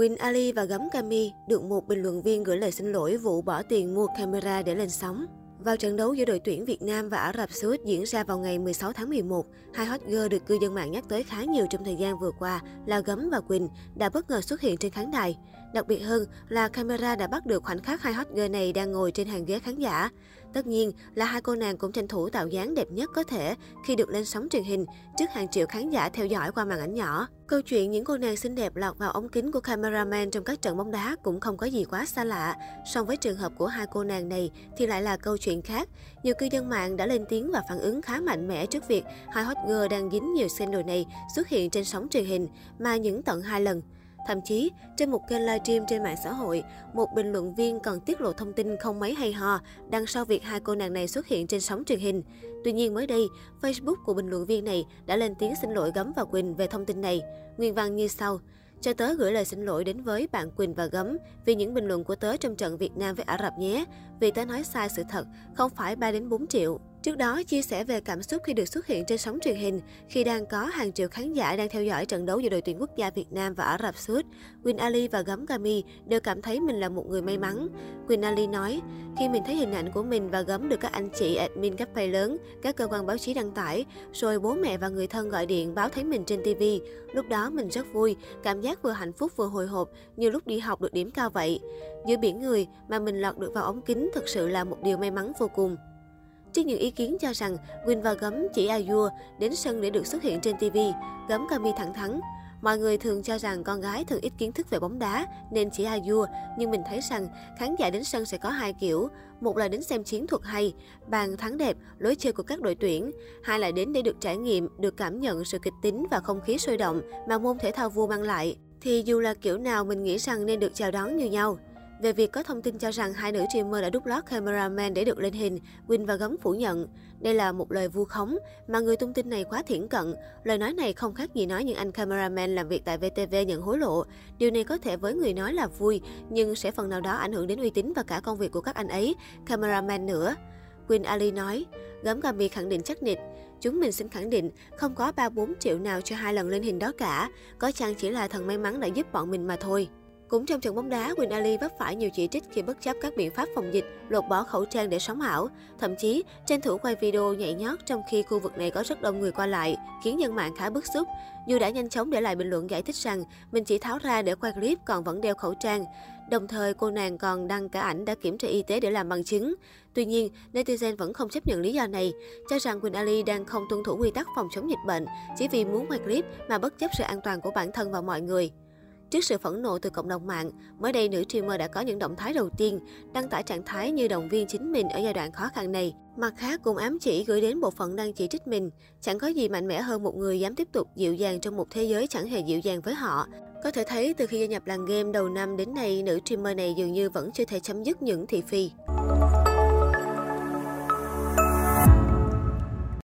Win Ali và Gấm Cami được một bình luận viên gửi lời xin lỗi vụ bỏ tiền mua camera để lên sóng. Vào trận đấu giữa đội tuyển Việt Nam và Ả Rập Xê Út diễn ra vào ngày 16 tháng 11, hai hot girl được cư dân mạng nhắc tới khá nhiều trong thời gian vừa qua là Gấm và Quỳnh đã bất ngờ xuất hiện trên khán đài. Đặc biệt hơn là camera đã bắt được khoảnh khắc hai hot girl này đang ngồi trên hàng ghế khán giả. Tất nhiên là hai cô nàng cũng tranh thủ tạo dáng đẹp nhất có thể khi được lên sóng truyền hình trước hàng triệu khán giả theo dõi qua màn ảnh nhỏ. Câu chuyện những cô nàng xinh đẹp lọt vào ống kính của cameraman trong các trận bóng đá cũng không có gì quá xa lạ. Song với trường hợp của hai cô nàng này thì lại là câu chuyện khác. Nhiều cư dân mạng đã lên tiếng và phản ứng khá mạnh mẽ trước việc hai hot girl đang dính nhiều scandal này xuất hiện trên sóng truyền hình, mà những tận hai lần. Thậm chí, trên một kênh livestream trên mạng xã hội, một bình luận viên còn tiết lộ thông tin không mấy hay ho đằng sau việc hai cô nàng này xuất hiện trên sóng truyền hình. Tuy nhiên mới đây, Facebook của bình luận viên này đã lên tiếng xin lỗi Gấm và Quỳnh về thông tin này. Nguyên văn như sau. Cho tớ gửi lời xin lỗi đến với bạn Quỳnh và Gấm vì những bình luận của tớ trong trận Việt Nam với Ả Rập nhé. Vì tớ nói sai sự thật, không phải 3 đến 4 triệu. Trước đó, chia sẻ về cảm xúc khi được xuất hiện trên sóng truyền hình, khi đang có hàng triệu khán giả đang theo dõi trận đấu giữa đội tuyển quốc gia Việt Nam và Ả Rập Xê Út, Quỳnh Ali và Gấm Gami đều cảm thấy mình là một người may mắn. Quỳnh Ali nói, khi mình thấy hình ảnh của mình và Gấm được các anh chị admin các page lớn, các cơ quan báo chí đăng tải, rồi bố mẹ và người thân gọi điện báo thấy mình trên TV, lúc đó mình rất vui, cảm giác vừa hạnh phúc vừa hồi hộp, như lúc đi học được điểm cao vậy. Giữa biển người mà mình lọt được vào ống kính thực sự là một điều may mắn vô cùng. Trước những ý kiến cho rằng Win và Gấm chỉ Ayua đến sân để được xuất hiện trên TV, Gấm Cami thẳng thắn. Mọi người thường cho rằng con gái thường ít kiến thức về bóng đá nên chỉ Ayua, nhưng mình thấy rằng khán giả đến sân sẽ có hai kiểu. Một là đến xem chiến thuật hay, bàn thắng đẹp, lối chơi của các đội tuyển. Hai là đến để được trải nghiệm, được cảm nhận sự kịch tính và không khí sôi động mà môn thể thao vua mang lại. Thì dù là kiểu nào mình nghĩ rằng nên được chào đón như nhau. Về việc có thông tin cho rằng hai nữ streamer đã đúc lót cameraman để được lên hình, Win và Gấm phủ nhận. Đây là một lời vu khống, mà người tung tin này quá thiển cận. Lời nói này không khác gì nói những anh cameraman làm việc tại VTV nhận hối lộ. Điều này có thể với người nói là vui, nhưng sẽ phần nào đó ảnh hưởng đến uy tín và cả công việc của các anh ấy, cameraman nữa. Queen Ali nói, Gấm Gami khẳng định chắc nịch. Chúng mình xin khẳng định, không có 3-4 triệu nào cho hai lần lên hình đó cả. Có chăng chỉ là thần may mắn đã giúp bọn mình mà thôi. Cũng trong trận bóng đá, Quỳnh Ali vấp phải nhiều chỉ trích khi bất chấp các biện pháp phòng dịch, lột bỏ khẩu trang để sống ảo. Thậm chí, tranh thủ quay video nhảy nhót trong khi khu vực này có rất đông người qua lại, khiến dân mạng khá bức xúc. Dù đã nhanh chóng để lại bình luận giải thích rằng mình chỉ tháo ra để quay clip còn vẫn đeo khẩu trang. Đồng thời, cô nàng còn đăng cả ảnh đã kiểm tra y tế để làm bằng chứng. Tuy nhiên, netizen vẫn không chấp nhận lý do này, cho rằng Quỳnh Ali đang không tuân thủ quy tắc phòng chống dịch bệnh chỉ vì muốn quay clip mà bất chấp sự an toàn của bản thân và mọi người. Trước sự phẫn nộ từ cộng đồng mạng, mới đây nữ streamer đã có những động thái đầu tiên, đăng tải trạng thái như động viên chính mình ở giai đoạn khó khăn này. Mặt khác cũng ám chỉ gửi đến bộ phận đang chỉ trích mình, chẳng có gì mạnh mẽ hơn một người dám tiếp tục dịu dàng trong một thế giới chẳng hề dịu dàng với họ. Có thể thấy từ khi gia nhập làng game đầu năm đến nay, nữ streamer này dường như vẫn chưa thể chấm dứt những thị phi.